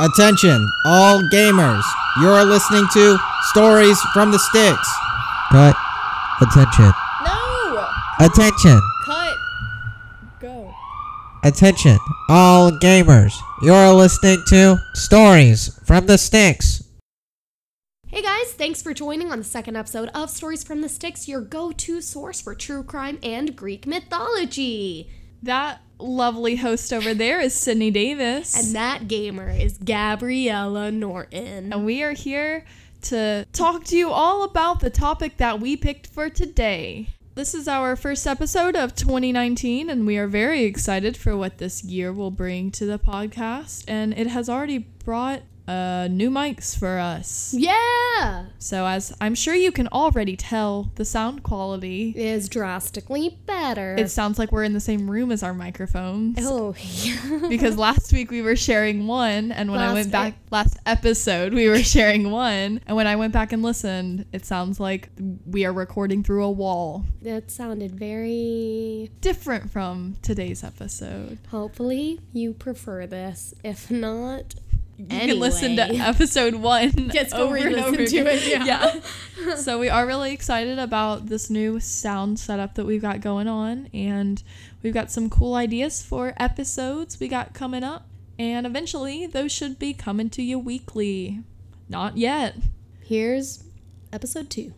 Attention, all gamers. You're listening to Stories from the Sticks. Cut. Attention. No! Attention. Cut. Go. Attention. All gamers. You're listening to Stories from the Sticks. Hey guys, thanks for joining on the second episode of Stories from the Sticks, your go to source for true crime and Greek mythology. That lovely host over there is Sydney Davis. And that gamer is Gabriella Norton. And we are here to talk to you all about the topic that we picked for today. This is our first episode of 2019, and we are very excited for what this year will bring to the podcast. And it has already brought uh, new mics for us. Yeah! So, as I'm sure you can already tell, the sound quality. Is drastically better. It sounds like we're in the same room as our microphones. oh, yeah. because last week we were sharing one and when i went back last episode we were sharing one and when i went back and listened it sounds like we are recording through a wall that sounded very. different from today's episode Hopefully, you prefer this. If not, you can listen to episode one Just go over and over to again. it, yeah. yeah so we are really excited about this new sound setup that we've got going on and we've got some cool ideas for episodes we got coming up and eventually those should be coming to you weekly not yet here's episode two.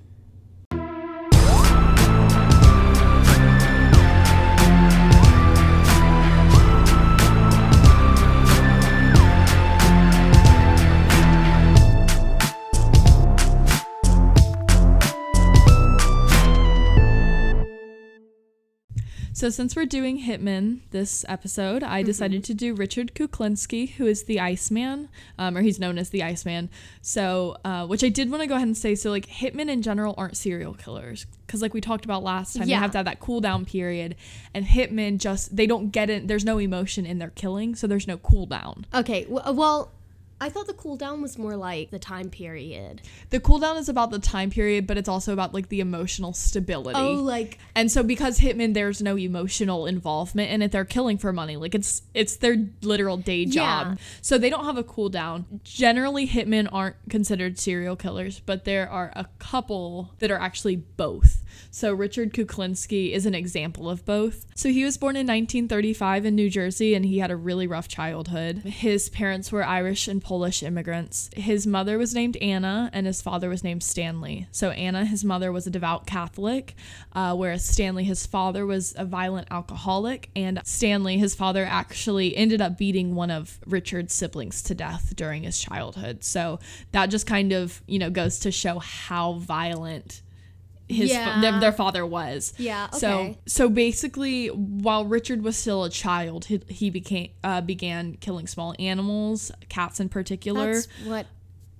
So, since we're doing Hitman this episode, I decided to do Richard Kuklinski, who is the Iceman, um, or he's known as the Iceman. So, uh, which I did want to go ahead and say so, like, Hitmen in general aren't serial killers. Because, like we talked about last time, Yeah. they have to have that cool down period. And Hitmen just, they don't get it, there's no emotion in their killing, so there's no cool down. Okay, well, I thought the cooldown was more like the time period. The cooldown is about the time period, but it's also about, like, the emotional stability. Oh, like And so because Hitman there's no emotional involvement in it, they're killing for money. Like it's it's their literal day job. Yeah. So they don't have a cooldown. Generally Hitmen aren't considered serial killers, but there are a couple that are actually both. So Richard Kuklinski is an example of both. So he was born in 1935 in New Jersey and he had a really rough childhood. His parents were Irish and Polish immigrants. His mother was named Anna and his father was named Stanley. So Anna, his mother, was a devout Catholic, uh, whereas Stanley, his father, was a violent alcoholic. And Stanley, his father, actually ended up beating one of Richard's siblings to death during his childhood. So that just kind of, you know, goes to show how violent his Yeah. their, their father was. Yeah, So so basically, while Richard was still a child, he, he became uh, began killing small animals, cats in particular. that's what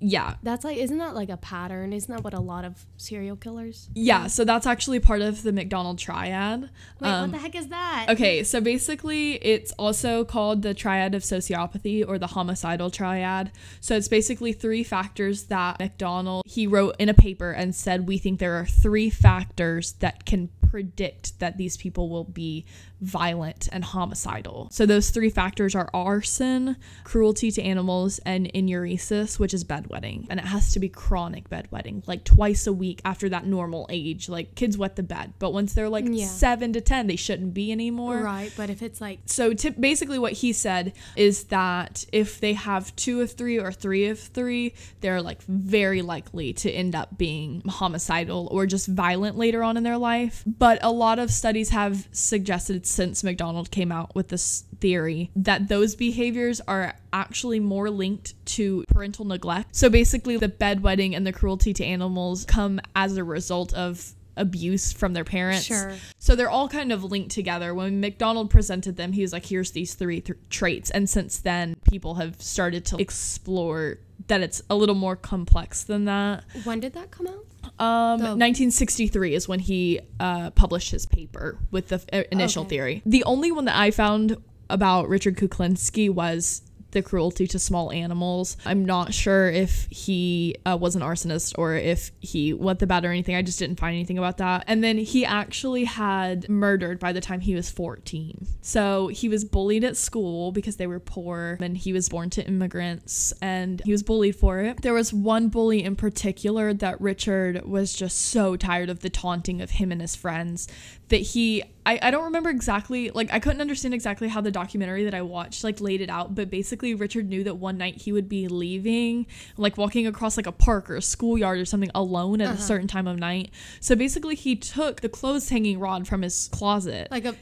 yeah, that's like. Isn't that like a pattern? Isn't that what a lot of serial killers? yeah. So that's actually part of the Macdonald triad. Wait, Um, what the heck is that? Okay, so basically, it's also called the triad of sociopathy or the homicidal triad. So it's basically three factors that Macdonald he wrote in a paper and said we think there are three factors that can predict that these people will be violent and homicidal. So those three factors are arson, cruelty to animals, and enuresis, which is bedwetting. And it has to be chronic bedwetting, like twice a week after that normal age. Like kids wet the bed, but once they're like Yeah. seven to ten, they shouldn't be anymore. Right, but if it's like So tip, basically, what he said is that if they have two of three or three of three, they're like very likely to end up being homicidal or just violent later on in their life. But a lot of studies have suggested since Macdonald came out with this theory that those behaviors are actually more linked to parental neglect. So basically, the bedwetting and the cruelty to animals come as a result of abuse from their parents. Sure. So they're all kind of linked together. When Macdonald presented them, he was like, here's these three th- traits. And since then, people have started to explore that it's a little more complex than that. when did that come out? Um, The- 1963 is when he uh, published his paper with the f- uh, initial Okay. theory. The only one that I found about Richard Kuklinski was the cruelty to small animals. I'm not sure if he uh, was an arsonist or if he went the bat or anything. I just didn't find anything about that. And then he actually had murdered by the time he was 14. So he was bullied at school because they were poor and he was born to immigrants and he was bullied for it. There was one bully in particular that Richard was just so tired of the taunting of him and his friends that he I, I don't remember exactly like I couldn't understand exactly how the documentary that I watched like laid it out, but basically Richard knew that one night he would be leaving, like walking across like a park or a schoolyard or something alone at a uh-huh. certain time of night. So basically he took the clothes hanging rod from his closet. Like a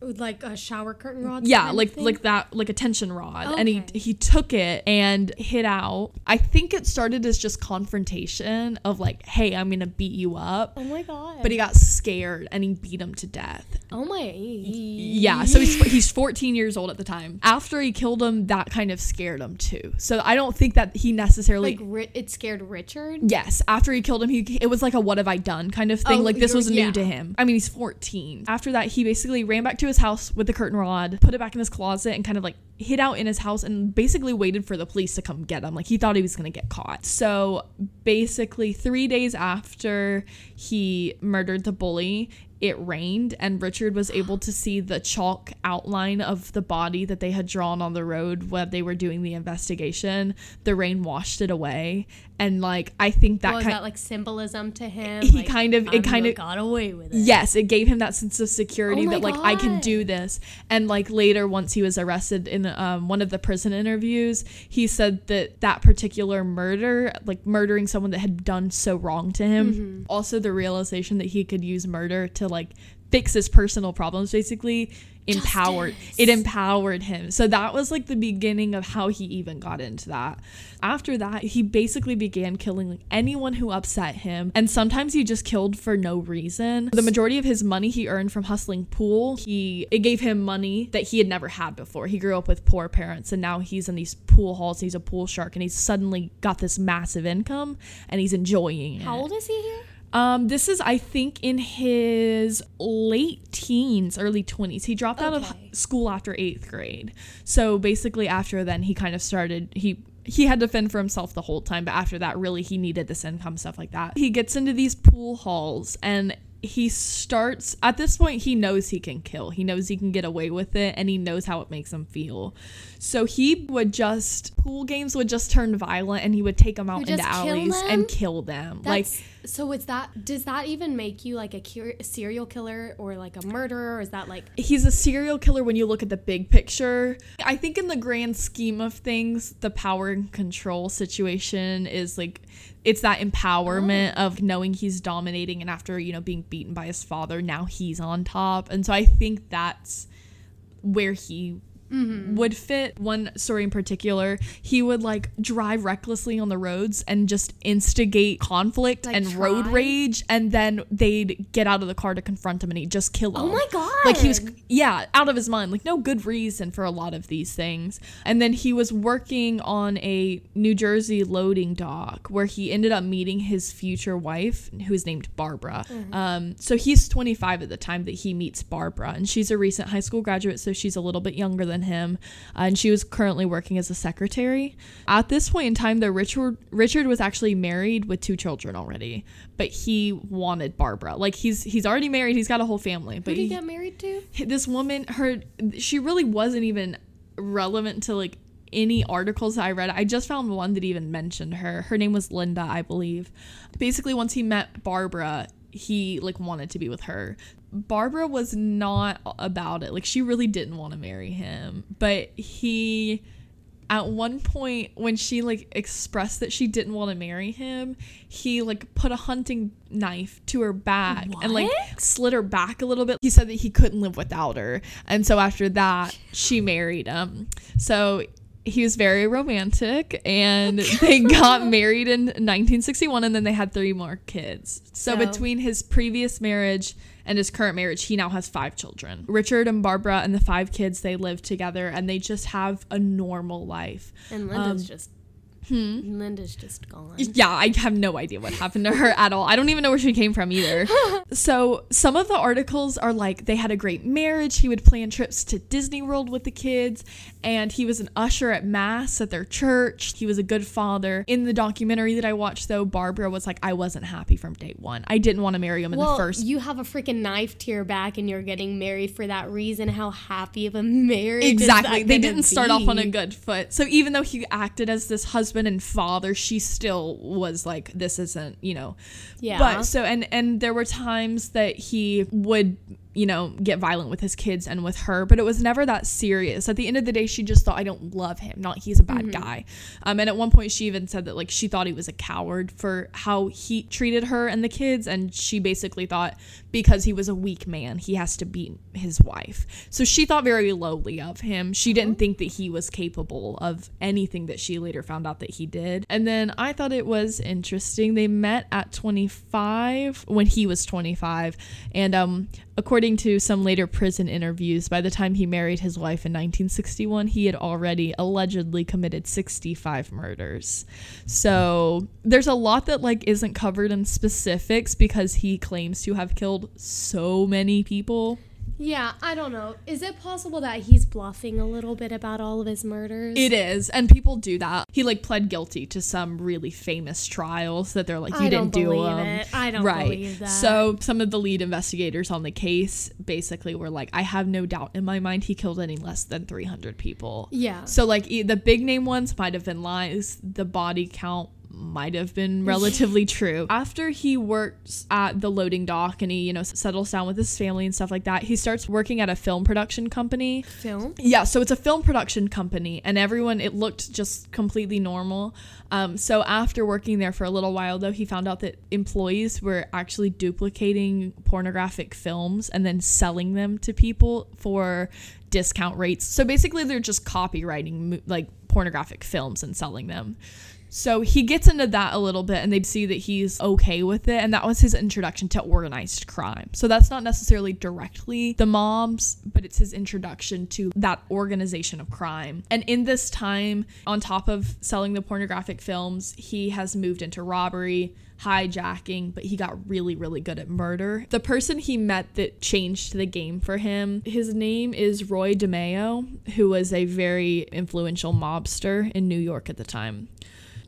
like a shower curtain rod. yeah, like like that like a tension rod. And he he took it and hit out. I think it started as just confrontation of like, "Hey, I'm going to beat you up." Oh my god. But he got scared and he beat him to death. Oh my. Yeah, so he's he's 14 years old at the time. After he killed him, that kind of scared him too. So I don't think that he necessarily Like ri- it scared Richard. Yes, after he killed him, he it was like a what have I done kind of thing. Oh, like this was yeah. new to him. I mean, he's 14. After that, he basically ran back to his house with the curtain rod, put it back in his closet, and kind of like hid out in his house and basically waited for the police to come get him. Like he thought he was gonna get caught. So basically, three days after he murdered the bully, it rained and Richard was able to see the chalk outline of the body that they had drawn on the road when they were doing the investigation. The rain washed it away. And like I think that was kind that like symbolism to him? He Like, kind of- it kind of- got away with it. Yes, it gave him that sense of security Oh that like I can do this. And like later, once he was arrested in um, one of the prison interviews, he said that that particular murder, like murdering someone that had done so wrong to him, Mm-hmm. also the realization that he could use murder to like fix his personal problems, basically empowered Justice. it empowered him. So that was like the beginning of how he even got into that. After that he basically began killing like anyone who upset him and sometimes he just killed for no reason. The majority of his money he earned from hustling pool he it gave him money that he had never had before. He grew up with poor parents and now he's in these pool halls he's a pool shark and he's suddenly got this massive income and he's enjoying it. How old is he here? Um, this is, I think, in his late teens, early 20s. He dropped out of Okay. school after eighth grade. So basically, after then, he kind of started, he he had to fend for himself the whole time, but after that, really, he needed this income, stuff like that. He gets into these pool halls and he starts at this point he knows he can kill he knows he can get away with it and he knows how it makes him feel so he would just pool games would just turn violent and he would take them out into kill alleys and kill them like so is that does that even make you like a cur- serial killer or like a murderer? Or is that like he's a serial killer when you look at the big picture. I think in the grand scheme of things, the power and control situation is like it's that empowerment oh. of knowing he's dominating and after, you know, being beaten by his father, now he's on top. And so I think that's where he would fit one story in particular. He would like drive recklessly on the roads and just instigate conflict Like and road rage and then they'd get out of the car to confront him and he'd just kill him. Oh my god! like he was yeah out of his mind. Like no good reason for a lot of these things. And then he was working on a new jersey loading dock where he ended up meeting his future wife who is named barbara. Um, so he's 25 at the time that he meets barbara and she's a recent high school graduate so she's a little bit younger than him uh, and she was currently working as a secretary at this point in time though richard richard was actually married with two children already but he wanted barbara like he's he's already married he's got a whole family Who but did he he, get married to? this woman her she really wasn't even relevant to like any articles that I read. I just found one that even mentioned her. Her name was Linda, I believe. Basically, once he met Barbara, he like wanted to be with her. Barbara was not about it. Like she really didn't want to marry him, but he at one point when she like expressed that she didn't want to marry him he like put a hunting knife to her back and like What? slid her back a little bit he said that he couldn't live without her and so after that she married him so he was very romantic and they got married in 1961 and then they had three more kids so, So- between his previous marriage and his current marriage he now has five children. Richard and barbara and the five kids they live together and they just have a normal life. And Linda's Um, just Hmm. Linda's just gone. Yeah, I have no idea what happened to her at all. I don't even know where she came from either. so, some of the articles are like they had a great marriage. He would plan trips to Disney World with the kids, and he was an usher at Mass at their church. He was a good father. In the documentary that I watched, though, Barbara was like, I wasn't happy from day one. I didn't want to marry him in well, the first you have a freaking knife to your back and you're getting married for that reason. How happy of a marriage? is Exactly. They didn't start off on a good foot. So even though he acted as this husband and father, she still was like, this isn't, you know. Yeah. But so and and there were times that he would you know get violent with his kids and with her but it was never that serious. At the end of the day she just thought i don't love him. Not he's a bad Mm-hmm. guy. Um, and at one point she even said that like she thought he was a coward for how he treated her and the kids and she basically thought because he was a weak man he has to beat his wife. So she thought very lowly of him. She didn't Uh-huh. think that he was capable of anything that she later found out that he did. And then i thought it was interesting. They met at 25 when he was 25 and um according to some later prison interviews by the time he married his wife in 1961 he had already allegedly committed 65 murders. So there's a lot that like isn't covered in specifics because he claims to have killed so many people Yeah, I don't know. Is it possible that he's bluffing a little bit about all of his murders? It is, and people do that. He like pled guilty to some really famous trials that they're like, you I didn't do them. it. I don't right. believe that. So some of the lead investigators on the case basically were like, I have no doubt in my mind he killed any less than 300 people. Yeah. So like the big name ones might have been lies. The body count might have been relatively true. After he works at the loading dock and he, you know, settles down with his family and stuff like that, he starts working at a film production company. Film? Yeah, so it's a film production company, and everyone, it looked just completely normal. Um, so after working there for a little while, though, he found out that employees were actually duplicating pornographic films and then selling them to people for discount rates. So basically, they're just copywriting like pornographic films and selling them. So he gets into that a little bit and they see that he's okay with it. And that was his introduction to organized crime. So that's not necessarily directly the mobs, but it's his introduction to that organization of crime. And in this time, on top of selling the pornographic films, he has moved into robbery. Hijacking, but he got really, really good at murder. The person he met that changed the game for him, his name is Roy DeMeo, who was a very influential mobster in New York at the time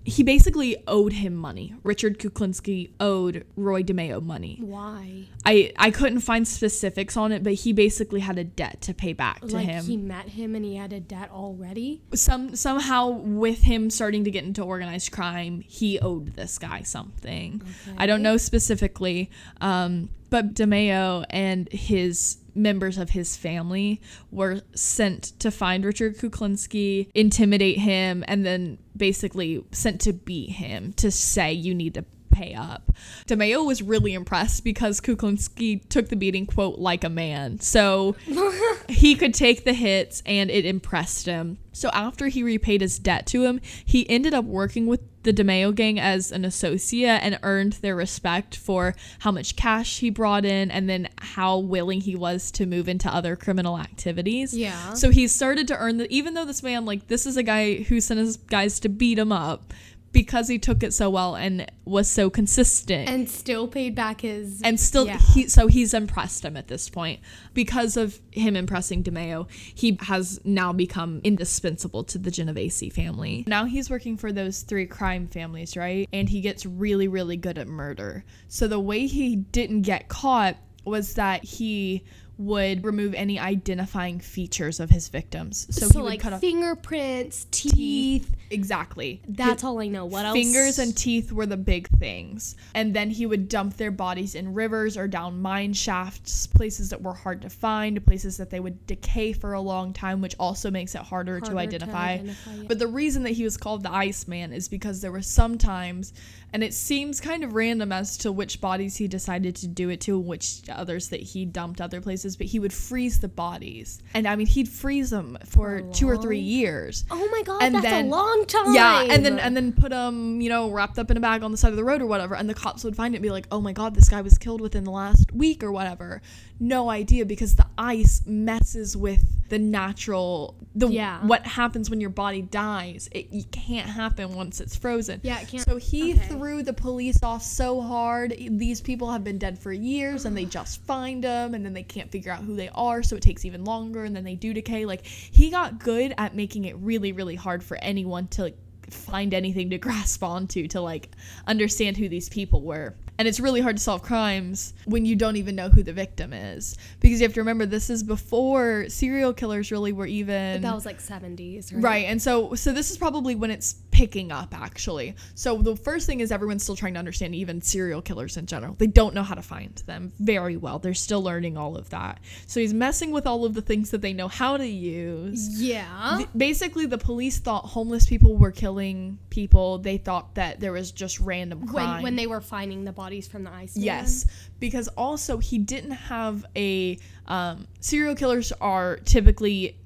he basically owed him money. Richard Kuklinski owed Roy DeMeo money. Why? I I couldn't find specifics on it, but he basically had a debt to pay back to like him. he met him and he had a debt already? Some somehow with him starting to get into organized crime, he owed this guy something. I don't know specifically, um, but DeMeo and his members of his family were sent to find Richard Kuklinski, intimidate him, and then basically sent to beat him to say you need to pay up. DeMeo was really impressed because Kuklinski took the beating, quote, like a man. So he could take the hits and it impressed him. So after he repaid his debt to him, he ended up working with the DeMeo gang as an associate and earned their respect for how much cash he brought in and then how willing he was to move into other criminal activities. Yeah. So he started to earn the even though this man like this is a guy who sent his guys to beat him up because he took it so well and was so consistent And still paid back his. and still Yeah. he so he's impressed him at this point because of him impressing DeMeo he has now become indispensable to the Genovese family now he's working for those three crime families right and he gets really really good at murder so the way he didn't get caught was that he would remove any identifying features of his victims so, so, he would like cut off fingerprints, teeth. exactly That's all I know. What else? fingers and teeth were the big things. And then he would dump their bodies in rivers or down mine shafts, places that were hard to find, places that they would decay for a long time, which also makes it harder, Harder to to identify. identify, yeah. But the reason that he was called the Iceman is because there were some times, and it seems kind of random as to which bodies he decided to do it to, and which others that he dumped other places, but he would freeze the bodies. And I mean, he'd freeze them for oh, two or three years. Oh my god, And that's then- a long time. Yeah, and then and then put them, you know, wrapped up in a bag on the side of the road or whatever, and the cops would find it and be like, "Oh my god, this guy was killed within the last week or whatever." No idea because the ice messes with the natural the Yeah. what happens when your body dies. It, it can't happen once it's frozen. Yeah, it can't- So he okay. threw the police off so hard. These people have been dead for years, and they just find them, and then they can't figure out who they are, so it takes even longer, and then they do decay. Like he got good at making it really, really hard for anyone to like, find anything to grasp onto to like understand who these people were. And it's really hard to solve crimes when you don't even know who the victim is. Because you have to remember this is before serial killers really were even That was like 70s, right? Right. And so so this is probably when it's picking up actually. So the first thing is everyone's still trying to understand even serial killers in general. They don't know how to find them very well. They're still learning all of that. So he's messing with all of the things that they know how to use. Yeah. Th- Basically, the police thought homeless people were killing people. They thought that there was just random crime. when when they were finding the bodies from the ice. Yes, because also he didn't have a um, serial killers are typically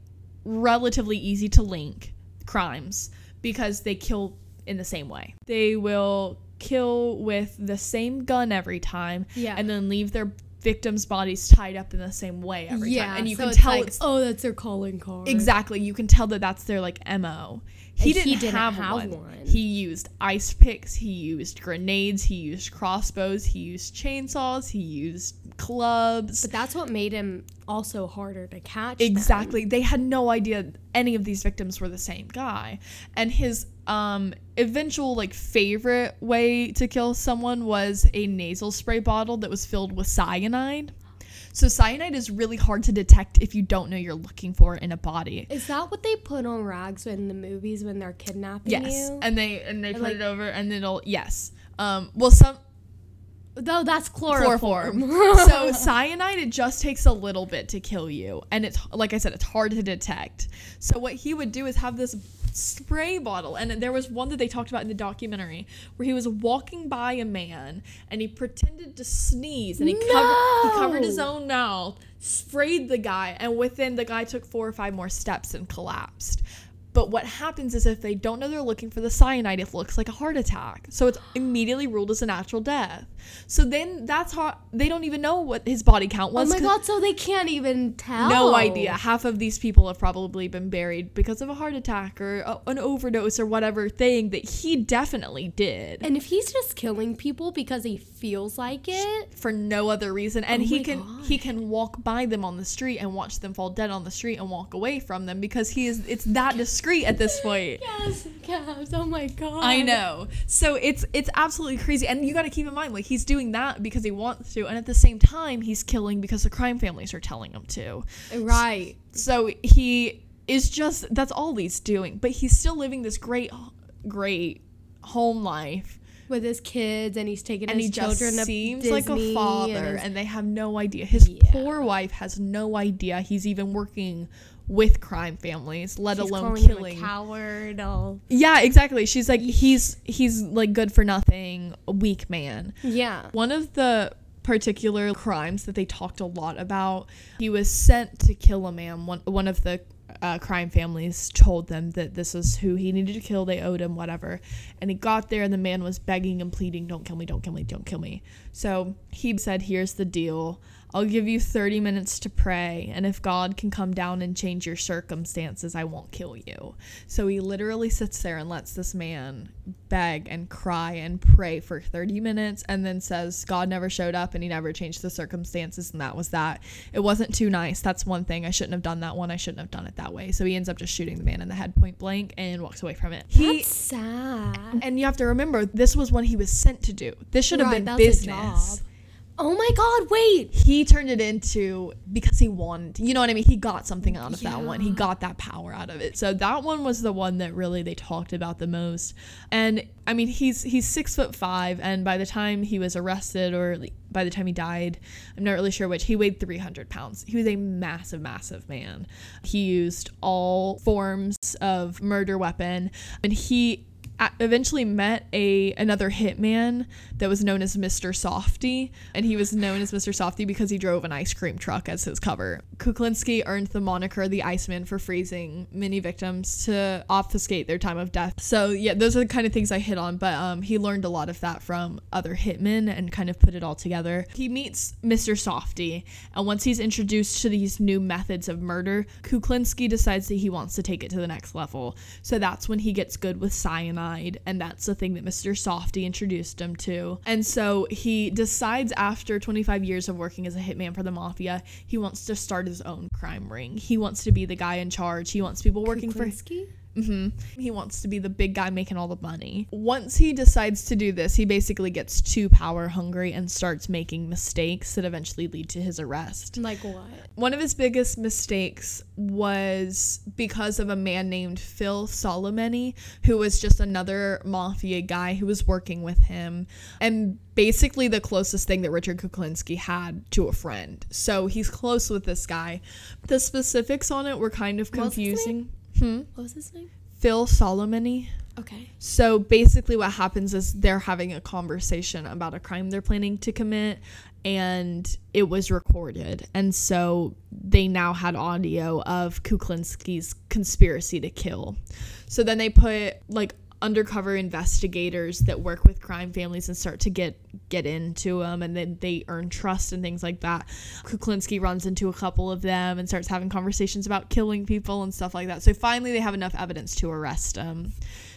relatively easy to link crimes because they kill in the same way. They will kill with the same gun every time, Yeah. and then leave their victims' bodies tied up in the same way every yeah. time, and you so can it's tell like, it's oh, that's their calling card. Exactly. You can tell that that's their like mo. He didn't, he didn't have, have one. one. He used ice picks. He used grenades. He used crossbows. He used chainsaws. He used clubs. But that's what made him also harder to catch. them. Exactly. They had no idea any of these victims were the same guy. And his um eventual like favorite way to kill someone was a nasal spray bottle that was filled with cyanide. So cyanide is really hard to detect if you don't know you're looking for it in a body. Is that what they put on rags in the movies when they're kidnapping Yes, you? and they and they put like- it over, and it'll yes. Um, well, some Though that's chloroform. chloroform. so cyanide, it just takes a little bit to kill you, and it's like I said, it's hard to detect. So what he would do is have this spray bottle, and there was one that they talked about in the documentary where he was walking by a man and he pretended to sneeze, and he covered he covered his own mouth, sprayed the guy, and within the guy took four or five more steps and collapsed. But what happens is if they don't know they're looking for the cyanide, it looks like a heart attack. So it's immediately ruled as a natural death. So then that's how they don't even know what his body count was. Oh my god, so they can't even tell. No idea. Half of these people have probably been buried because of a heart attack or a, an overdose or whatever thing that he definitely did And if he's just killing people because he feels like it, for no other reason and Oh he can God. he can walk by them on the street and watch them fall dead on the street and walk away from them because he is it's that discreet at this point. yes, yes, oh my god. I know. So it's it's absolutely crazy, and you got to keep in mind, like he's doing that because he wants to, and at the same time, he's killing because the crime families are telling him to. Right. So he is just that's all he's doing, but he's still living this great, great home life, With his kids and he's taking and his he just children to seems like a father, and and, they have no idea. His Yeah. poor wife has no idea he's even working with crime families, let she's alone killing. coward. Oh. Yeah, exactly. She's like he's he's like good for nothing, a weak man. Yeah. One of the particular crimes that they talked a lot about, he was sent to kill a man. One one of the uh, crime families told them that this is who he needed to kill. They owed him whatever, and he got there, and the man was begging and pleading, "Don't kill me! Don't kill me! Don't kill me!" So he said, "Here's the deal." I'll give you 30 minutes to pray, and if God can come down and change your circumstances, I won't kill you. So he literally sits there and lets this man beg and cry and pray for 30 minutes and then says God never showed up and he never changed the circumstances, and that was that. It wasn't too nice. That's one thing. I shouldn't have done that one. I shouldn't have done it that way. So he ends up just shooting the man in the head point blank and walks away from it. He. That's sad. and you have to remember, this was what he was sent to do. This should have Right, been business. Oh my god, wait. he turned it into because he wanted you know what i mean? He got something out of that one. He got that power out of it. So that one was the one that really they talked about the most. And i mean he's he's six foot five and by the time he was arrested or by the time he died i'm not really sure which he weighed 300 pounds. He was a massive massive man. He used all forms of murder weapon and he eventually met a another hitman that was known as Mr. Softee, and he was known as Mr. Softee because he drove an ice cream truck as his cover. Kuklinski earned the moniker the Iceman for freezing many victims to obfuscate their time of death. So yeah, those are the kind of things I hit on, but um, he learned a lot of that from other hitmen and kind of put it all together. He meets Mr. Softee, and once he's introduced to these new methods of murder, Kuklinski decides that he wants to take it to the next level. So that's when he gets good with cyanide, and that's the thing that Mr. Softee introduced him to. And so he decides after 25 years of working as a hitman for the mafia, he wants to start his own crime ring. He wants to be the guy in charge. He wants people working for Kuklinski? Hmm He wants to be the big guy making all the money. Once he decides to do this, he basically gets too power hungry and starts making mistakes that eventually lead to his arrest. Like what? One of his biggest mistakes was because of a man named Phil Solimene, who was just another mafia guy who was working with him, and basically the closest thing that Richard Kuklinski had to a friend. So he's close with this guy. The specifics on it were kind of What confusing. What was his name? Phil Solimene. Okay. So basically, what happens is they're having a conversation about a crime they're planning to commit, and it was recorded. And so they now had audio of Kuklinski's conspiracy to kill. So then they put like undercover investigators that work with crime families and start to get get into them and then they earn trust and things like that. Kuklinski runs into a couple of them and starts having conversations about killing people and stuff like that. So finally they have enough evidence to arrest him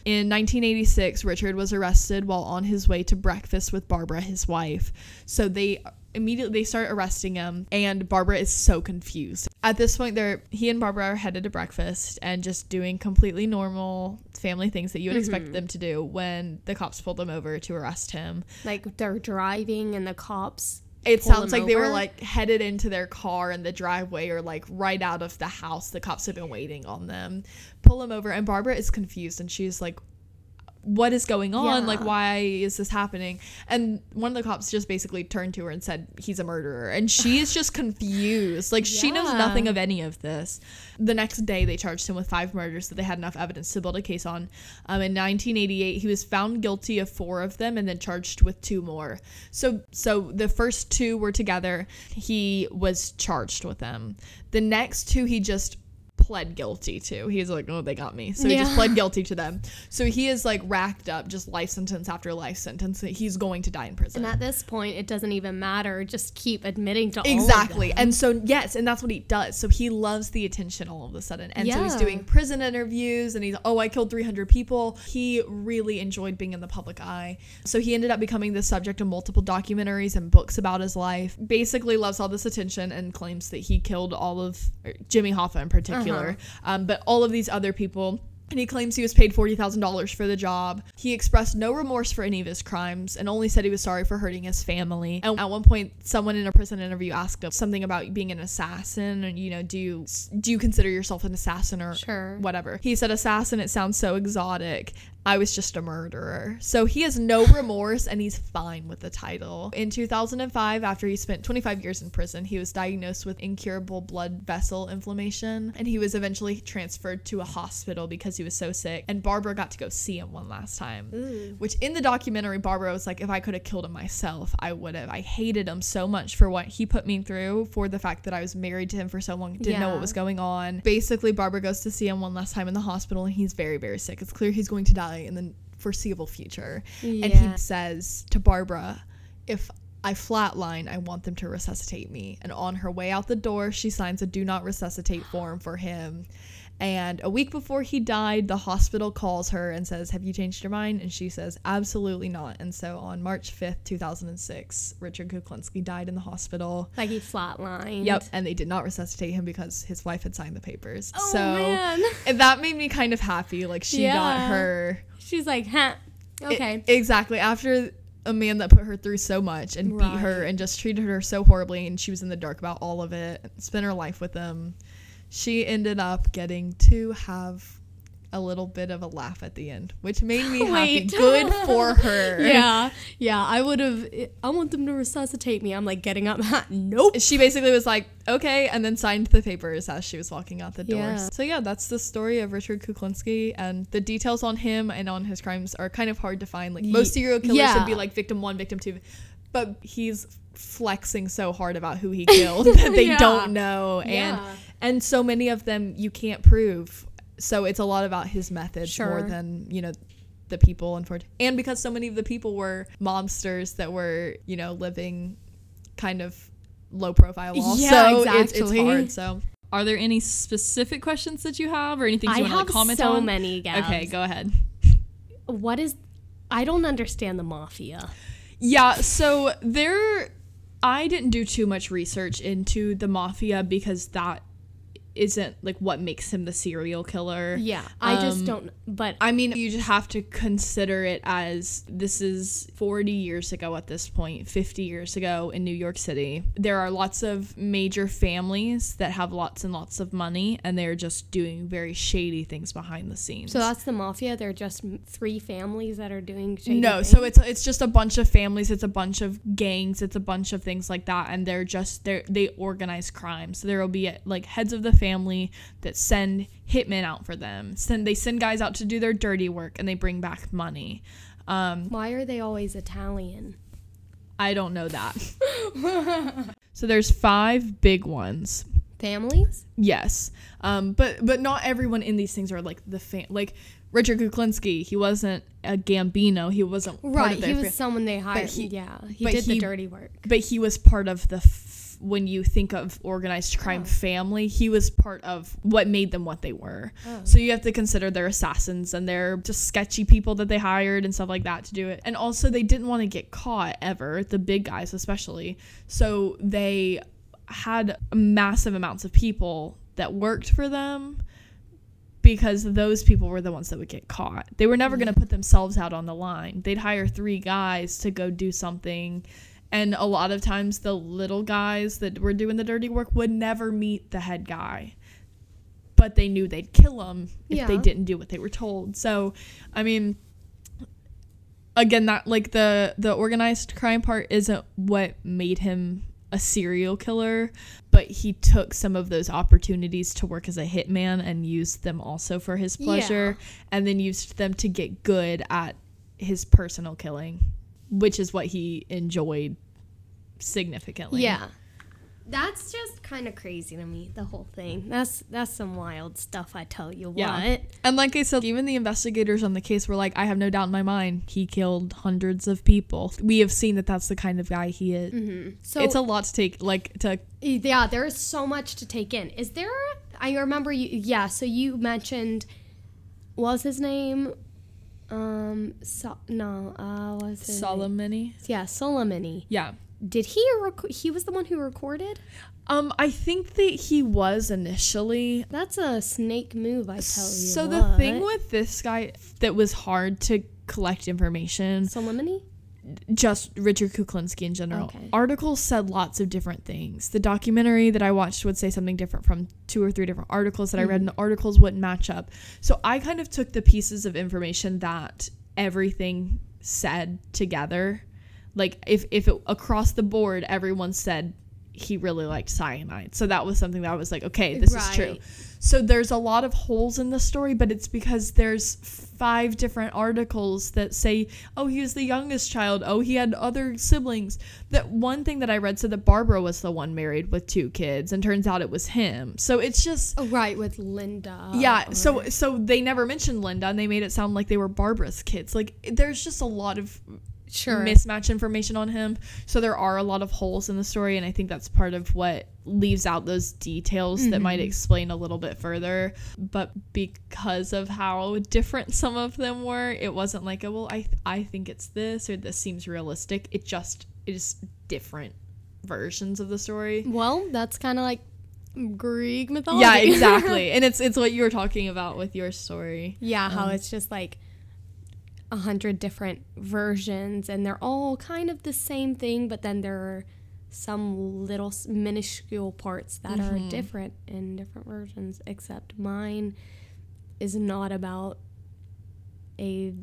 in 1986 richard was arrested while on his way to breakfast with barbara his wife. So they immediately they start arresting him and barbara is so confused. At this point they're he and barbara are headed to breakfast and just doing completely normal family things that you would mm-hmm. expect them to do when the cops pulled them over to arrest him. Like they're driving and the cops. It sounds like they were like headed into their car in the driveway or like right out of the house. The cops have been waiting on them. Pull them over and barbara is confused and she's like what is going on? Like why is this happening? And one of the cops just basically turned to her and said he's a murderer. And she is just confused. Like she knows nothing of any of this. The next day they charged him with five murders that they had enough evidence to build a case on. Um, in 1988 he was found guilty of four of them and then charged with two more. So so the first two were together. He was charged with them. The next two he just pled guilty to. He's like, oh, they got me. So he just pled guilty to them. So he is like racked up just life sentence after life sentence. He's going to die in prison. And at this point, it doesn't even matter. Just keep admitting to all of Exactly. them. And so yes, and that's what he does. So he loves the attention all of a sudden. And so he's Yeah. doing prison interviews and he's oh, I killed 300 people. He really enjoyed being in the public eye. So he ended up becoming the subject of multiple documentaries and books about his life. Basically loves all this attention and claims that he killed all of or Jimmy Hoffa in particular. Um, but all of these other people and he claims he was paid $40,000 for the job. He expressed no remorse for any of his crimes and only said he was sorry for hurting his family. And at one point, someone in a prison interview asked him something about being an assassin and, you know, do you, do you consider yourself an assassin or Sure. whatever? He said, assassin, it sounds so exotic. I was just a murderer. So he has no remorse and he's fine with the title. In 2005, after he spent 25 years in prison, he was diagnosed with incurable blood vessel inflammation and he was eventually transferred to a hospital because he was so sick. And Barbara got to go see him one last time. Which in the documentary, Barbara was like, if I could have killed him myself, I would have. I hated him so much for what he put me through, for the fact that I was married to him for so long, didn't know what was going on. Basically, Barbara goes to see him one last time in the hospital and he's very, very sick. It's clear he's going to die in the foreseeable future. And he says to Barbara, if I flatline, I want them to resuscitate me. And on her way out the door, she signs a do not resuscitate form for him. And a week before he died, the hospital calls her and says, Have you changed your mind? And she says, Absolutely not. And so on March 5th, 2006, Richard Kuklinski died in the hospital. Like he flatlined. Yep. And they did not resuscitate him because his wife had signed the papers. Oh, so man. that made me kind of happy. Like she got her. She's like, huh. Okay. I- exactly. After a man that put her through so much and beat her and just treated her so horribly and she was in the dark about all of it, spent her life with him. She ended up getting to have a little bit of a laugh at the end, which made me happy. Good for her. Yeah, yeah. I would have. I want them to resuscitate me. I'm like getting up. nope. She basically was like, okay, and then signed the papers as she was walking out the door. Yeah. So, yeah, that's the story of Richard Kuklinski. And the details on him and on his crimes are kind of hard to find. Like, most serial killers yeah. would be like victim one, victim two. But he's flexing so hard about who he killed that they Yeah. don't know. And, Yeah. and so many of them you can't prove. So, it's a lot about his methods more than, you know, the people unfortunately and because so many of the people were mobsters that were you know living kind of low profile also Yeah, it's, it's exactly. hard so are there any specific questions that you have or anything you I want to like, comment so on so many. Gabs. okay go ahead What is? I don't understand the mafia. yeah so there i didn't do too much research into the mafia because that isn't like what makes him the serial killer Yeah, I just Um, don't. But I mean, you just have to consider it as this is 40 years ago at this point, 50 years ago in New York City. There are lots of major families that have lots and lots of money, and they're just doing very shady things behind the scenes. so that's the mafia. They're just three families that are doing. Shady no, things? so it's it's just a bunch of families, it's a bunch of gangs, it's a bunch of things like that, and they're just they they organize crime. So there will be like heads of the family that send hitmen out for them. Send they send guys out to do their dirty work, and they bring back money. Um, Why are they always Italian? I don't know that. so there's five big ones. Families? Yes, um, but but not everyone in these things are like the fam- like Richard Kuklinski. He wasn't a Gambino. He wasn't part Right. He was fa- someone they hired. he- yeah. He did he- the dirty work. but he was part of the. When you think of organized crime Oh. family, he was part of what made them what they were. Oh. So you have to consider they're assassins and they're just sketchy people that they hired and stuff like that to do it. And also, they didn't want to get caught ever, the big guys especially. So they had massive amounts of people that worked for them because those people were the ones that would get caught. They were never going to mm. put themselves out on the line. They'd hire three guys to go do something. And a lot of times, the little guys that were doing the dirty work would never meet the head guy. But they knew they'd kill him if they didn't do what they were told. So, I mean, again, that like the the organized crime part isn't what made him a serial killer, but he took some of those opportunities to work as a hitman and used them also for his pleasure and then used them to get good at his personal killing, which is what he enjoyed significantly. Yeah. That's just kind of crazy to me, the whole thing. That's that's some wild stuff, I tell you Yeah. what. And like I said, even the investigators on the case were like, I have no doubt in my mind he killed hundreds of people. We have seen that that's the kind of guy he is. Mm-hmm. So it's a lot to take, like, to yeah, there is so much to take in. Is there I remember you yeah, so you mentioned what was his name? Um so, no, uh was? Solimene. Yeah, Solimene. Yeah. Did he rec- he was the one who recorded? Um, I think that he was initially. That's a snake move, I tell you. So the what. thing with this guy that was hard to collect information, Solimene? Just Richard Kuklinski in general. Okay. Articles said lots of different things. The documentary that I watched would say something different from two or three different articles that I read, mm-hmm. and the articles wouldn't match up. So I kind of took the pieces of information that everything said together. Like if if it, across the board everyone said he really liked cyanide. So that was something that I was like, okay, this is true. So there's a lot of holes in the story, but it's because there's five different articles that say, oh, he was the youngest child. Oh, he had other siblings. That one thing that I read said that Barbara was the one married with two kids, and turns out it was him. So it's just. Oh, right, with Linda. Yeah, or- so so they never mentioned Linda, and they made it sound like they were Barbara's kids. Like there's just a lot of sure. mismatch information on him. So there are a lot of holes in the story, and I think that's part of what leaves out those details that might explain a little bit further. But because of how different some of them were, it wasn't like, oh, well, I I think it's this or this seems realistic. It just is different versions of the story. Well, that's kind of like Greek mythology. Yeah, exactly. and it's it's what you were talking about with your story. yeah, how Um, it's just like a hundred different versions, and they're all kind of the same thing, but then there are some little minuscule parts that Mm-hmm. are different in different versions. Except mine, is not about a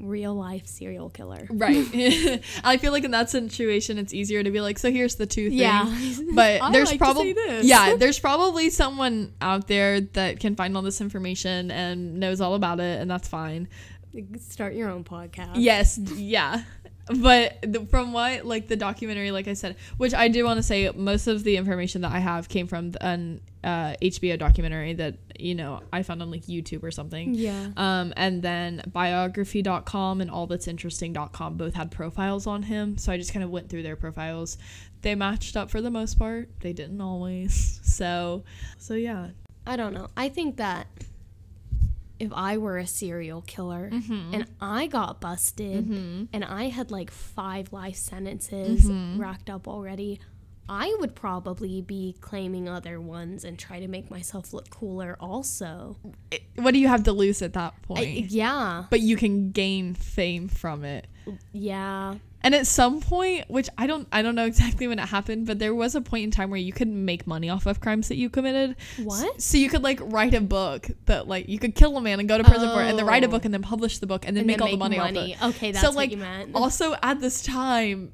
real life serial killer. Right. I feel like in that situation, it's easier to be like, so here's the two things. Yeah. But there's like probably yeah, there's probably someone out there that can find all this information and knows all about it, and that's fine. Start your own podcast. Yes, yeah. But the, from what like the documentary, like I said, which I do want to say, most of the information that I have came from an uh, HBO documentary that you know I found on like YouTube or something. Yeah. Um, and then biography.com and allthat'sinteresting.com both had profiles on him. So I just kind of went through their profiles. They matched up for the most part. They didn't always. So, so yeah. I don't know. I think that if I were a serial killer mm-hmm. and I got busted mm-hmm. and I had like five life sentences mm-hmm. racked up already, I would probably be claiming other ones and try to make myself look cooler also. It- what do you have to lose at that point? I, yeah. but you can gain fame from it. Yeah. And at some point, which I don't I don't know exactly when it happened, but there was a point in time where you could make money off of crimes that you committed. What? So you could like write a book that like you could kill a man and go to prison for it and then write a Oh. book and then publish the book and then And make then all the money, off it. Okay, that's so what like you meant. also at this time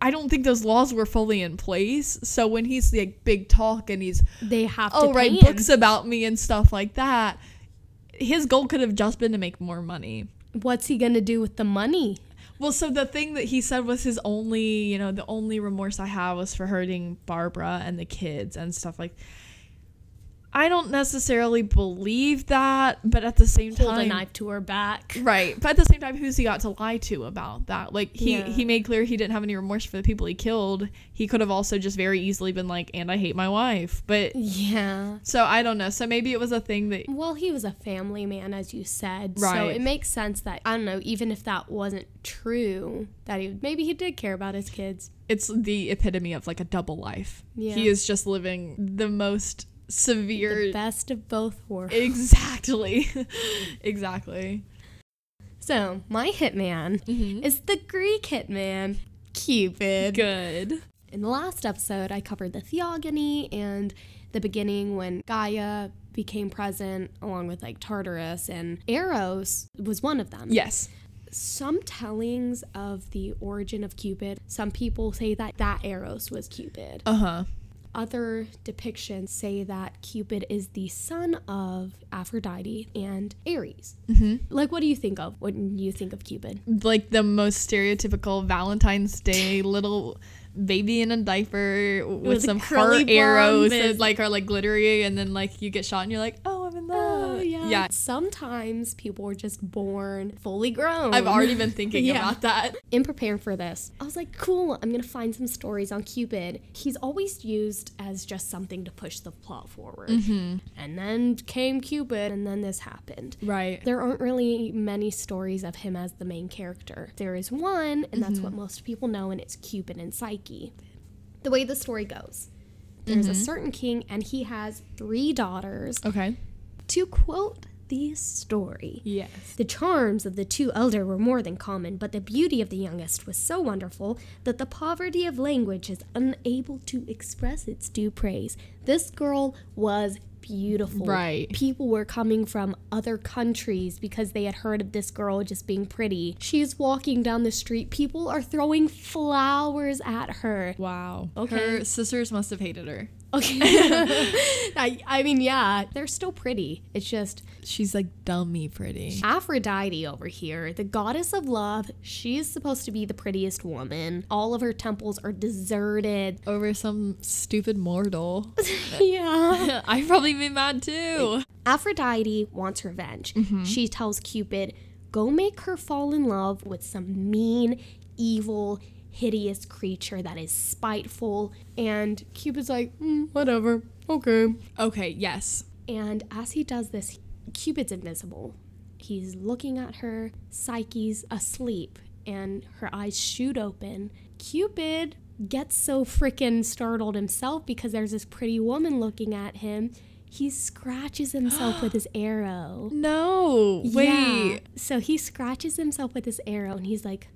I don't think those laws were fully in place. So when he's like big talk and he's they have to oh write him. books about me and stuff like that, his goal could have just been to make more money. What's he gonna do with the money? Well, so the thing that he said was his only, you know, the only remorse I have was for hurting Barbara and the kids and stuff like. I don't necessarily believe that, but at the same Hold a time, knife to her back. right? But at the same time, who's he got to lie to about that? Like he Yeah. he made clear he didn't have any remorse for the people he killed. He could have also just very easily been like, "And I hate my wife," but Yeah. so I don't know. So maybe it was a thing that Well, he was a family man, as you said. right? So it makes sense that, I don't know, even if that wasn't true, that he maybe he did care about his kids. it's the epitome of like a double life. Yeah. He is just living the most severe The best of both worlds. Exactly. exactly. So, my hitman is the Greek hitman, Cupid. Good. In the last episode, I covered the Theogony and the beginning when Gaia became present, along with like Tartarus, and Eros was one of them. Yes. some tellings of the origin of Cupid, some people say that that Eros was Cupid. Uh huh. Other depictions say that Cupid is the son of Aphrodite and Ares. Mm-hmm. Like, what do you think of when you think of Cupid? Like the most stereotypical Valentine's Day little baby in a diaper with, With some heart arrows that like are like glittery, and then like you get shot and you're like, oh, In love. Oh, yeah. Sometimes people were just born fully grown. I've already been thinking Yeah. about that. in preparing for this, I was like, cool, I'm gonna find some stories on Cupid. He's always used as just something to push the plot forward. Mm-hmm. And then came Cupid, and then this happened. Right. There aren't really many stories of him as the main character. There is one, and that's what mm-hmm. most people know, and it's Cupid and Psyche. The way the story goes there's a mm-hmm. certain king, and he has three daughters. Okay. To quote the story, Yes. the charms of the two elder were more than common, but the beauty of the youngest was so wonderful that the poverty of language is unable to express its due praise. This girl was beautiful. Right. People were coming from other countries because they had heard of this girl just being pretty. She's walking down the street. People are throwing flowers at her. Wow. Okay. Her sisters must have hated her. Okay. I, I mean, yeah, they're still pretty. It's just She's like dummy pretty. Aphrodite over here, the goddess of love, she's supposed to be the prettiest woman. All of her temples are deserted. Over some stupid mortal. yeah. I'd probably be mad too. Aphrodite wants revenge. Mm-hmm. She tells Cupid, go make her fall in love with some mean, evil, hideous creature that is spiteful. And Cupid's like, "Mm, whatever. Okay. Okay, yes. And as he does this, Cupid's invisible. He's looking at her. Psyche's asleep, and her eyes shoot open. Cupid gets so freaking startled himself because there's this pretty woman looking at him. He scratches himself with his arrow. No. Wait. Yeah. So he scratches himself with his arrow and he's like,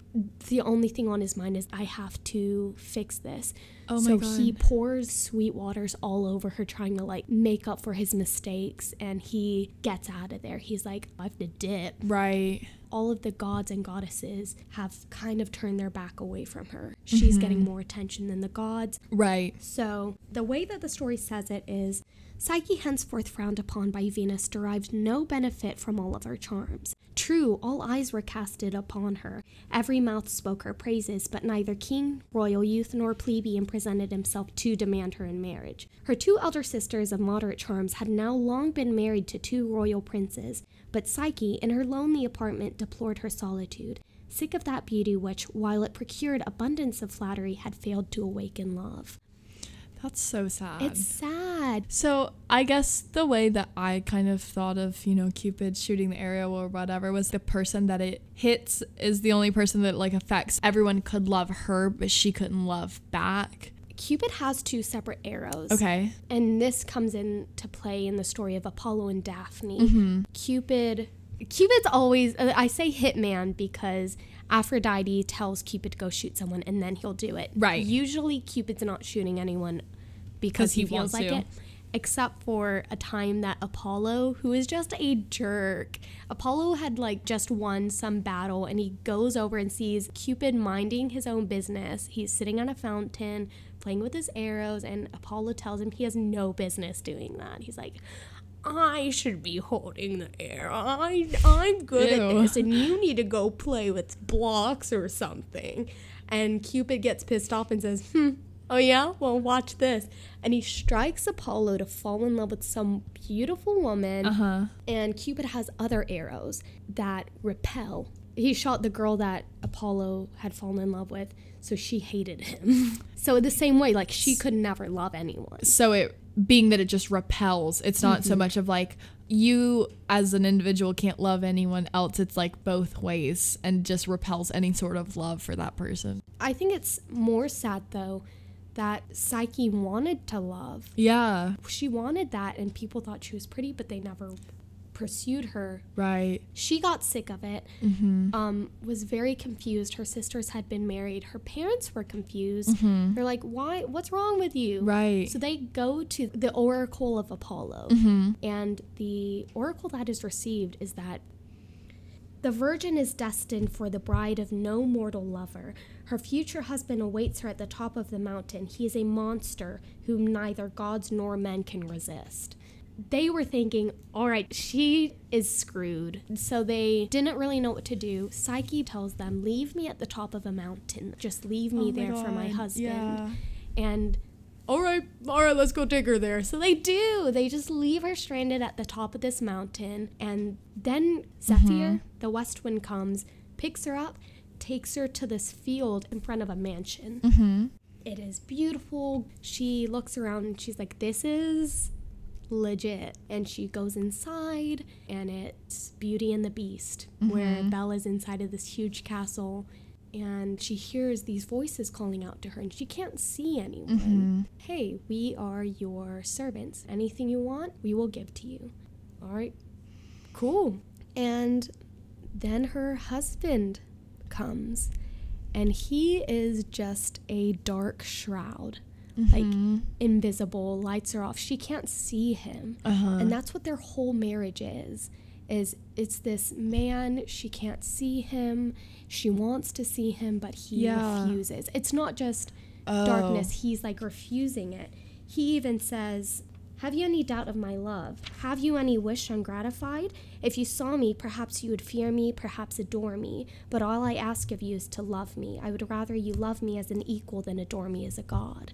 the only thing on his mind is, I have to fix this. Oh my so God. he pours sweet waters all over her, trying to like make up for his mistakes. And he gets out of there. He's like, I have to dip. Right. All of the gods and goddesses have kind of turned their back away from her. She's getting Mm-hmm. more attention than the gods. Right. So, the way that the story says it is Psyche, henceforth frowned upon by Venus, derived no benefit from all of her charms. True, all eyes were casted upon her, every mouth spoke her praises, but neither king, royal youth, nor plebeian presented himself to demand her in marriage. Her two elder sisters of moderate charms had now long been married to two royal princes, but Psyche, in her lonely apartment, deplored her solitude sick of that beauty which, while it procured abundance of flattery, had failed to awaken love. That's so sad. It's sad. So I guess the way that I kind of thought of, you know, Cupid shooting the arrow or whatever was the person that it hits is the only person that like affects. Everyone could love her, but she couldn't love back. Cupid has two separate arrows. Okay. And this comes into play in the story of Apollo and Daphne. Mm-hmm. Cupid Cupid's always uh, I say hitman because Aphrodite tells Cupid to go shoot someone and then he'll do it. Right. Usually Cupid's not shooting anyone because he, he feels like to. it. Except for a time that Apollo, who is just a jerk, Apollo had like just won some battle and he goes over and sees Cupid minding his own business. He's sitting on a fountain playing with his arrows, and Apollo tells him he has no business doing that. He's like, I should be holding the arrow. I, I'm good Ew. at this, and you need to go play with blocks or something. And Cupid gets pissed off and says, Hmm, oh yeah? Well, watch this. And he strikes Apollo to fall in love with some beautiful woman. Uh huh. And Cupid has other arrows that repel. He shot the girl that Apollo had fallen in love with, so she hated him. so, the same way, like, she could never love anyone. So it being that it just repels, it's not so mm-hmm. much of like you as an individual can't love anyone else. It's like both ways and just repels any sort of love for that person. I think it's more sad, though, that Psyche wanted to love. Yeah. She wanted that, and people thought she was pretty, but they never pursued her. Right. She got sick of it, mm-hmm. um, was very confused. Her sisters had been married. Her parents were confused. Mm-hmm. They're like, "Why? What's wrong with you?" Right. So they go to the oracle of Apollo, mm-hmm. and the oracle that is received is that the virgin is destined for the bride of no mortal lover. Her future husband awaits her at the top of the mountain. He is a monster whom neither gods nor men can resist. They were thinking, all right, she is screwed. So they didn't really know what to do. Psyche tells them, leave me at the top of a mountain. Just leave me Oh my there for my husband. yeah. And all right, all right, let's go take her there. So they do. They just leave her stranded at the top of this mountain. And then Zephyr, mm-hmm. the west wind, comes, picks her up, takes her to this field in front of a mansion. Mm-hmm. It is beautiful. She looks around and she's like, this is legit. And she goes inside, and it's Beauty and the Beast, mm-hmm. where Bella's inside of this huge castle. And she hears these voices calling out to her, and she can't see anyone. Mm-hmm. Hey, we are your servants. Anything you want, we will give to you. All right, cool. And then her husband comes, and he is just a dark shroud. Like invisible, lights are off. She can't see him. Uh-huh. And that's what their whole marriage is. Is it's this man, she can't see him. She wants to see him, but he Yeah. refuses. It's not just Oh. darkness, he's like refusing it. He even says, Have you any doubt of my love? Have you any wish ungratified? If you saw me, perhaps you would fear me, perhaps adore me. But all I ask of you is to love me. I would rather you love me as an equal than adore me as a god.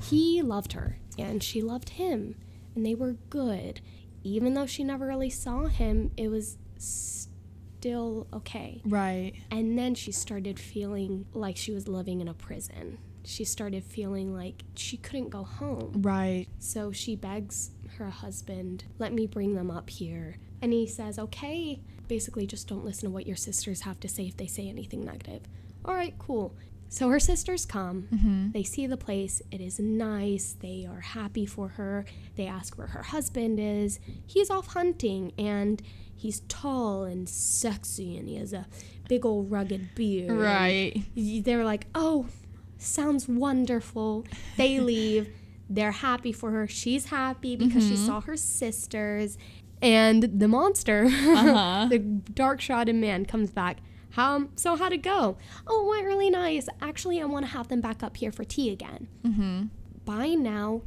He loved her, and she loved him, and they were good. Even though she never really saw him, it was still okay. Right. And then she started feeling like she was living in a prison. She started feeling like she couldn't go home. Right. So she begs her husband, let me bring them up here. And he says, okay, basically just don't listen to what your sisters have to say if they say anything negative. All right, cool. So her sisters come. Mm-hmm. They see the place. It is nice. They are happy for her. They ask where her husband is. He's off hunting and he's tall and sexy and he has a big old rugged beard. Right. They're like, oh, sounds wonderful. They leave. They're happy for her. She's happy because she saw her sisters. And the monster, Uh-huh. the dark shrouded man, comes back. How, so how'd it go? Oh, it went really nice. Actually, I want to have them back up here for tea again. Mm-hmm. By now,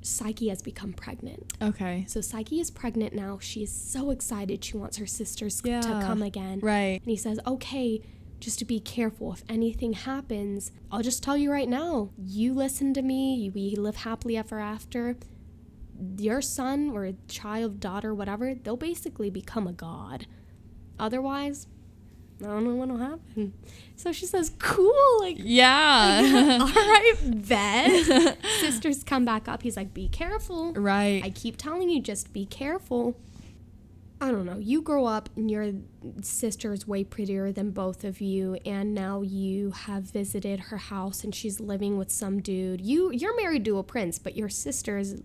Psyche has become pregnant. Okay. So Psyche is pregnant now. She is so excited. She wants her sisters Yeah. to come again. Right. And he says, okay, just to be careful. If anything happens, I'll just tell you right now. You listen to me. We live happily ever after. Your son or child, daughter, whatever, they'll basically become a god. Otherwise, I don't know what'll happen. So she says, cool. Like, Yeah. all right, bet. Sisters come back up. He's like, be careful. right. I keep telling you, just be careful. I don't know. You grow up and your sister's way prettier than both of you, and now you have visited her house and she's living with some dude. You you're married to a prince, but your sister's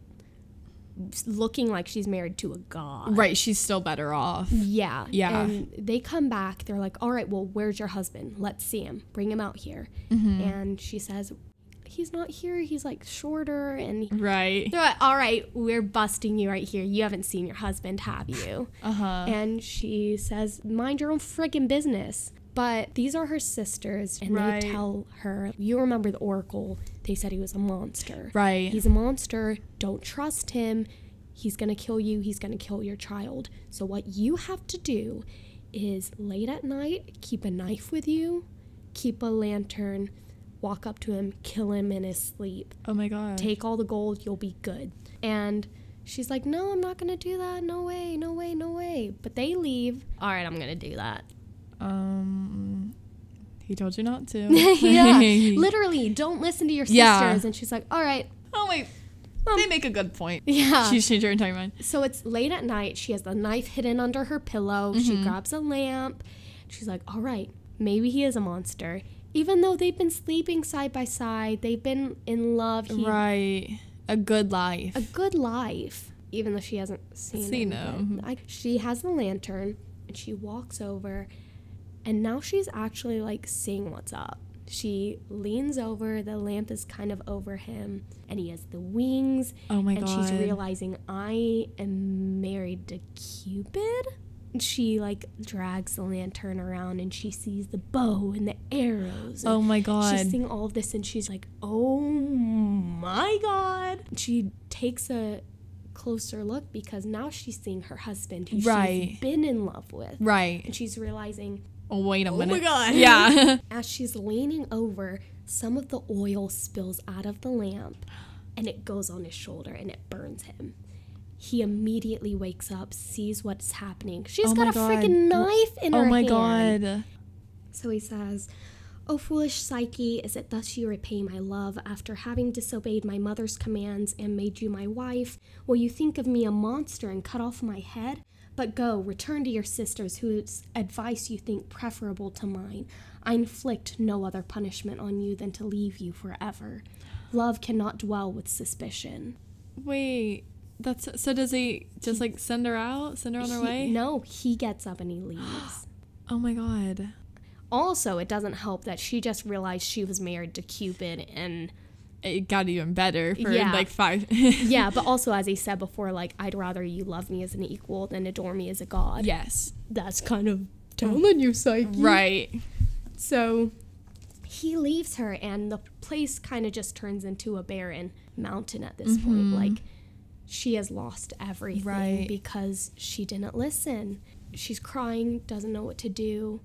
looking like she's married to a god. right. She's still better off. Yeah. Yeah. And they come back. They're like, all right, well, where's your husband? Let's see him. Bring him out here. Mm-hmm. And she says, he's not here. He's like shorter. And Right. they're like, all right, we're busting you right here. You haven't seen your husband, have you? Uh huh. and she says, mind your own friggin' business. But these are her sisters, and Right. they tell her, you remember the Oracle. They said he was a monster. Right. He's a monster. Don't trust him. He's going to kill you. He's going to kill your child. So, what you have to do is late at night, keep a knife with you, keep a lantern, walk up to him, kill him in his sleep. oh my god. Take all the gold, you'll be good. And she's like, No, I'm not going to do that. No way, no way, no way. But they leave. All right, I'm going to do that. Um. He told you not to. yeah. Literally, don't listen to your sisters. Yeah. And she's like, All right. oh wait. Um, they make a good point. Yeah. She's changed her entire mind. So it's late at night. She has the knife hidden under her pillow. Mm-hmm. She grabs a lamp. She's like, all right, maybe he is a monster. Even though they've been sleeping side by side, they've been in love. He, Right. A good life. A good life. Even though she hasn't seen, Seen him. him. I, she has the lantern and she walks over. And now she's actually like seeing what's up. She leans over, the lamp is kind of over him, and he has the wings oh my and god. And she's realizing I am married to Cupid. She like drags the lantern around and she sees the bow and the arrows. and oh my god. She's seeing all of this and she's like, "Oh my god!" She takes a closer look because now she's seeing her husband, who Right. she's been in love with, right. and she's realizing Oh wait a Oh my minute. God. Yeah. as she's leaning over, some of the oil spills out of the lamp and it goes on his shoulder and it burns him. He immediately wakes up, sees what's happening. She's Oh got a God. freaking knife in oh her hand. oh my hand. god. So he says, O foolish Psyche, is it thus you repay my love after having disobeyed my mother's commands and made you my wife? Will you think of me a monster and cut off my head? But go, return to your sisters, whose advice you think preferable to mine. I inflict no other punishment on you than to leave you forever. Love cannot dwell with suspicion. Wait. That's so. Does he just like send her out? Send her on her He- way? No, he gets up and he leaves. Oh my god. also, it doesn't help that she just realized she was married to Cupid and It got even better for Yeah. like five. yeah, but also as he said before, like I'd rather you love me as an equal than adore me as a god. yes. That's kind of mm. telling you, Psyche. Right. So he leaves her, and the place kind of just turns into a barren mountain at this point. Mm-hmm. Like she has lost everything Right. because she didn't listen. She's crying, doesn't know what to do.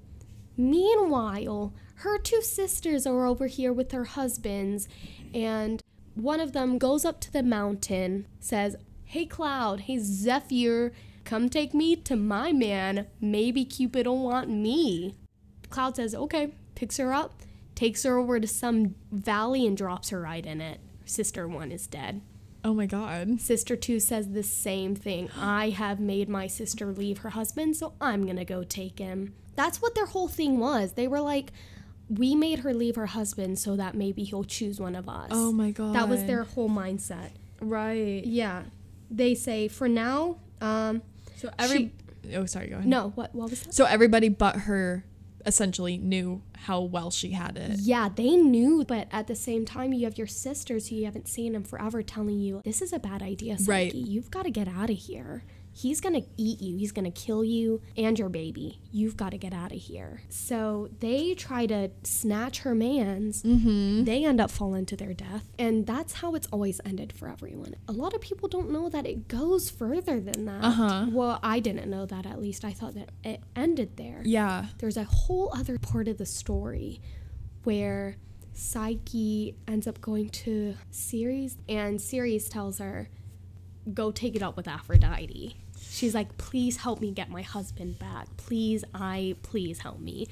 Meanwhile, her two sisters are over here with their husbands, and one of them goes up to the mountain, says, Hey Cloud, hey Zephyr, come take me to my man. Maybe Cupid will want me. Cloud says, Okay, picks her up, takes her over to some valley, and drops her right in it. Sister one is dead. Oh my god. Sister two says the same thing. I have made my sister leave her husband, so I'm gonna go take him. That's what their whole thing was. They were like, we made her leave her husband so that maybe he'll choose one of us. Oh my god. That was their whole mindset. right. Yeah. They say for now, um, So every Oh, sorry, go ahead. no, what what was that? So everybody but her essentially knew how well she had it. Yeah, they knew, but at the same time, you have your sisters who you haven't seen in forever telling you, this is a bad idea, Psyche. Right. You've got to get out of here. He's going to eat you. He's going to kill you and your baby. You've got to get out of here. So they try to snatch her man's. Mm-hmm. They end up falling to their death. And that's how it's always ended for everyone. A lot of people don't know that it goes further than that. Uh-huh. Well, I didn't know that at least. I thought that it ended there Yeah. there's a whole other part of the story where Psyche ends up going to Ceres, and Ceres tells her, Go take it up with Aphrodite. She's like, Please help me get my husband back. Please, I, please help me.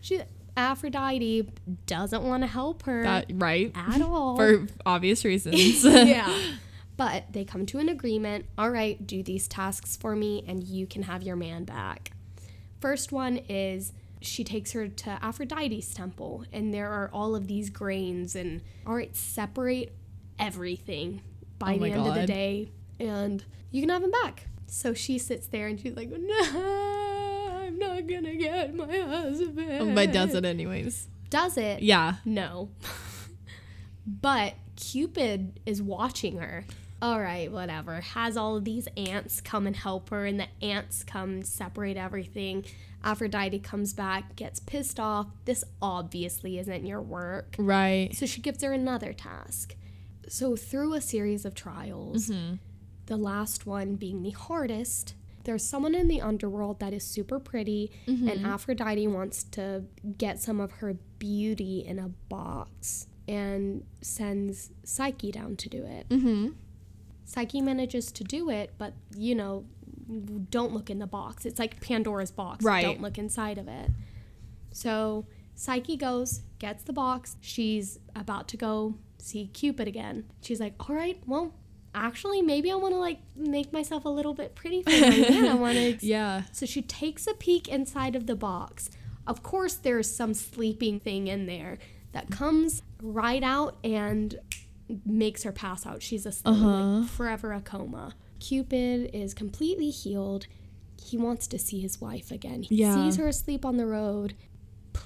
She, Aphrodite doesn't want to help her That right. at all. For obvious reasons. yeah. But they come to an agreement. All right, do these tasks for me and you can have your man back. First one is she takes her to Aphrodite's temple and there are all of these grains and all right, separate everything by Oh the end of the day and you can have him back. So she sits there and she's like, "No, I'm not going to get my husband." but does it anyways. Does it? Yeah. No. but Cupid is watching her. All right, whatever. Has all of these ants come and help her, and the ants come separate everything. Aphrodite comes back, gets pissed off. This obviously isn't your work. Right. So she gives her another task. So, through a series of trials, mm-hmm. The last one being the hardest, there's someone in the underworld that is super pretty, and Aphrodite wants to get some of her beauty in a box and sends Psyche down to do it. Mm-hmm. Psyche manages to do it, but you know, don't look in the box. It's like Pandora's box. Right. Don't look inside of it. So Psyche goes, gets the box. She's about to go see Cupid again. She's like, all right, well, actually, maybe I want to like make myself a little bit pretty for my man. I want to. Yeah. So she takes a peek inside of the box. Of course, there's some sleeping thing in there that comes right out and makes her pass out. She's asleep, like uh-huh. forever a coma. Cupid is completely healed. He wants to see his wife again. He Yeah. sees her asleep on the road,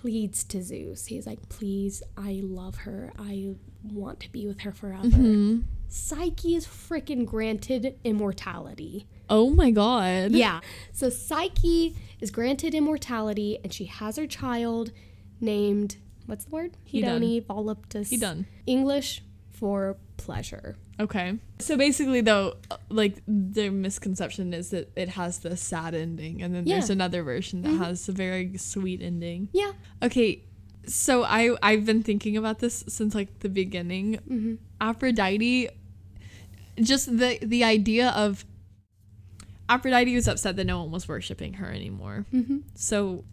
pleads to Zeus. He's like, please, I love her. I want to be with her forever. Mm-hmm. Psyche is freaking granted immortality. Oh my god. Yeah. So Psyche is granted immortality and she has her child named what's the word? Hedon. Hedone voluptas. Hedon. English for pleasure. Okay. So basically, though, like the misconception is that it has the sad ending, and then there's Yeah. Mm-hmm. another version that has a very sweet ending. Yeah. Okay. So I I've been thinking about this since like the beginning. Mm-hmm. Aphrodite, just the the idea of Aphrodite was upset that no one was worshiping her anymore. Mm-hmm. So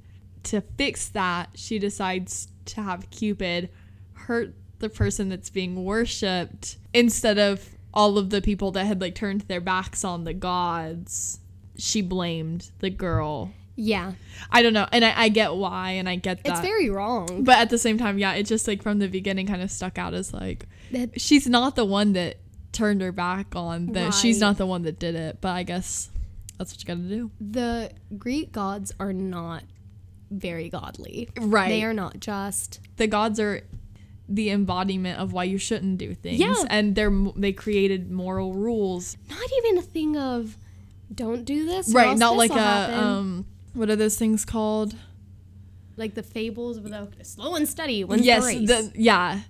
to fix that, she decides to have Cupid hurt the person that's being worshipped instead of all of the people that had like turned their backs on the gods. She blamed the girl. Yeah. I don't know, and I, I get why, and I get that. It's very wrong. but at the same time, yeah, it just like from the beginning kind of stuck out as like That- she's not the one that turned her back on that she's not the one that did it. But I guess that's what you got to do. The Greek gods are not very godly. Right. They are not just. the gods are the embodiment of why you shouldn't do things Yeah. and they're they created moral rules Not even a thing of don't do this. right not this like a happen." um what are those things called like the fables of the slow and steady wins yes the race. the, yeah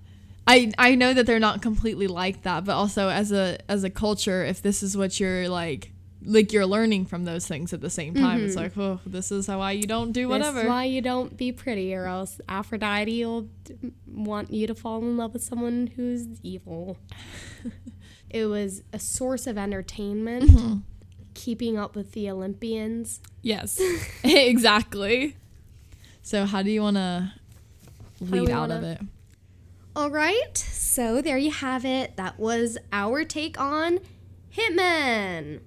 i i know that they're not completely like that but also as a as a culture if this is what you're like like you're learning from those things at the same time it's like oh this is how why you don't do Mm-hmm. This whatever is why you don't be pretty, or else Aphrodite will want you to fall in love with someone who's evil. it was a source of entertainment, Mm-hmm. keeping up with the Olympians. yes exactly so how do you want to lead out of wanna- it All right, so there you have it. That was our take on Hitman.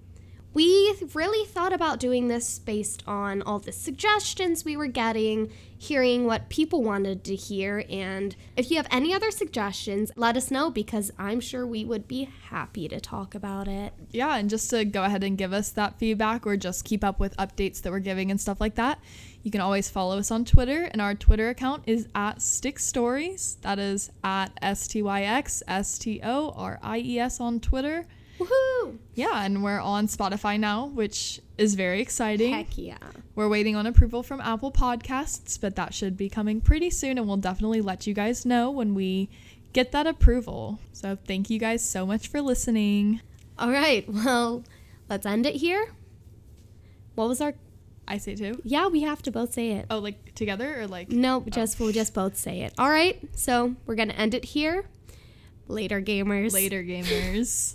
We really thought about doing this based on all the suggestions we were getting, hearing what people wanted to hear. And if you have any other suggestions, let us know because I'm sure we would be happy to talk about it. Yeah, and just to go ahead and give us that feedback or just keep up with updates that we're giving and stuff like that, you can always follow us on Twitter, and our Twitter account is at Styx Stories. That is at S T Y X S T O R I E S on Twitter. Woohoo! Yeah, and we're on Spotify now, which is very exciting. Heck yeah. We're waiting on approval from Apple Podcasts, but that should be coming pretty soon, and we'll definitely let you guys know when we get that approval. So thank you guys so much for listening. All right, well, let's end it here. What was our. I say too. Yeah, we have to both say it. Oh, like together or like? No, just we'll just both say it. All right, so we're gonna end it here. Later, gamers. Later, gamers.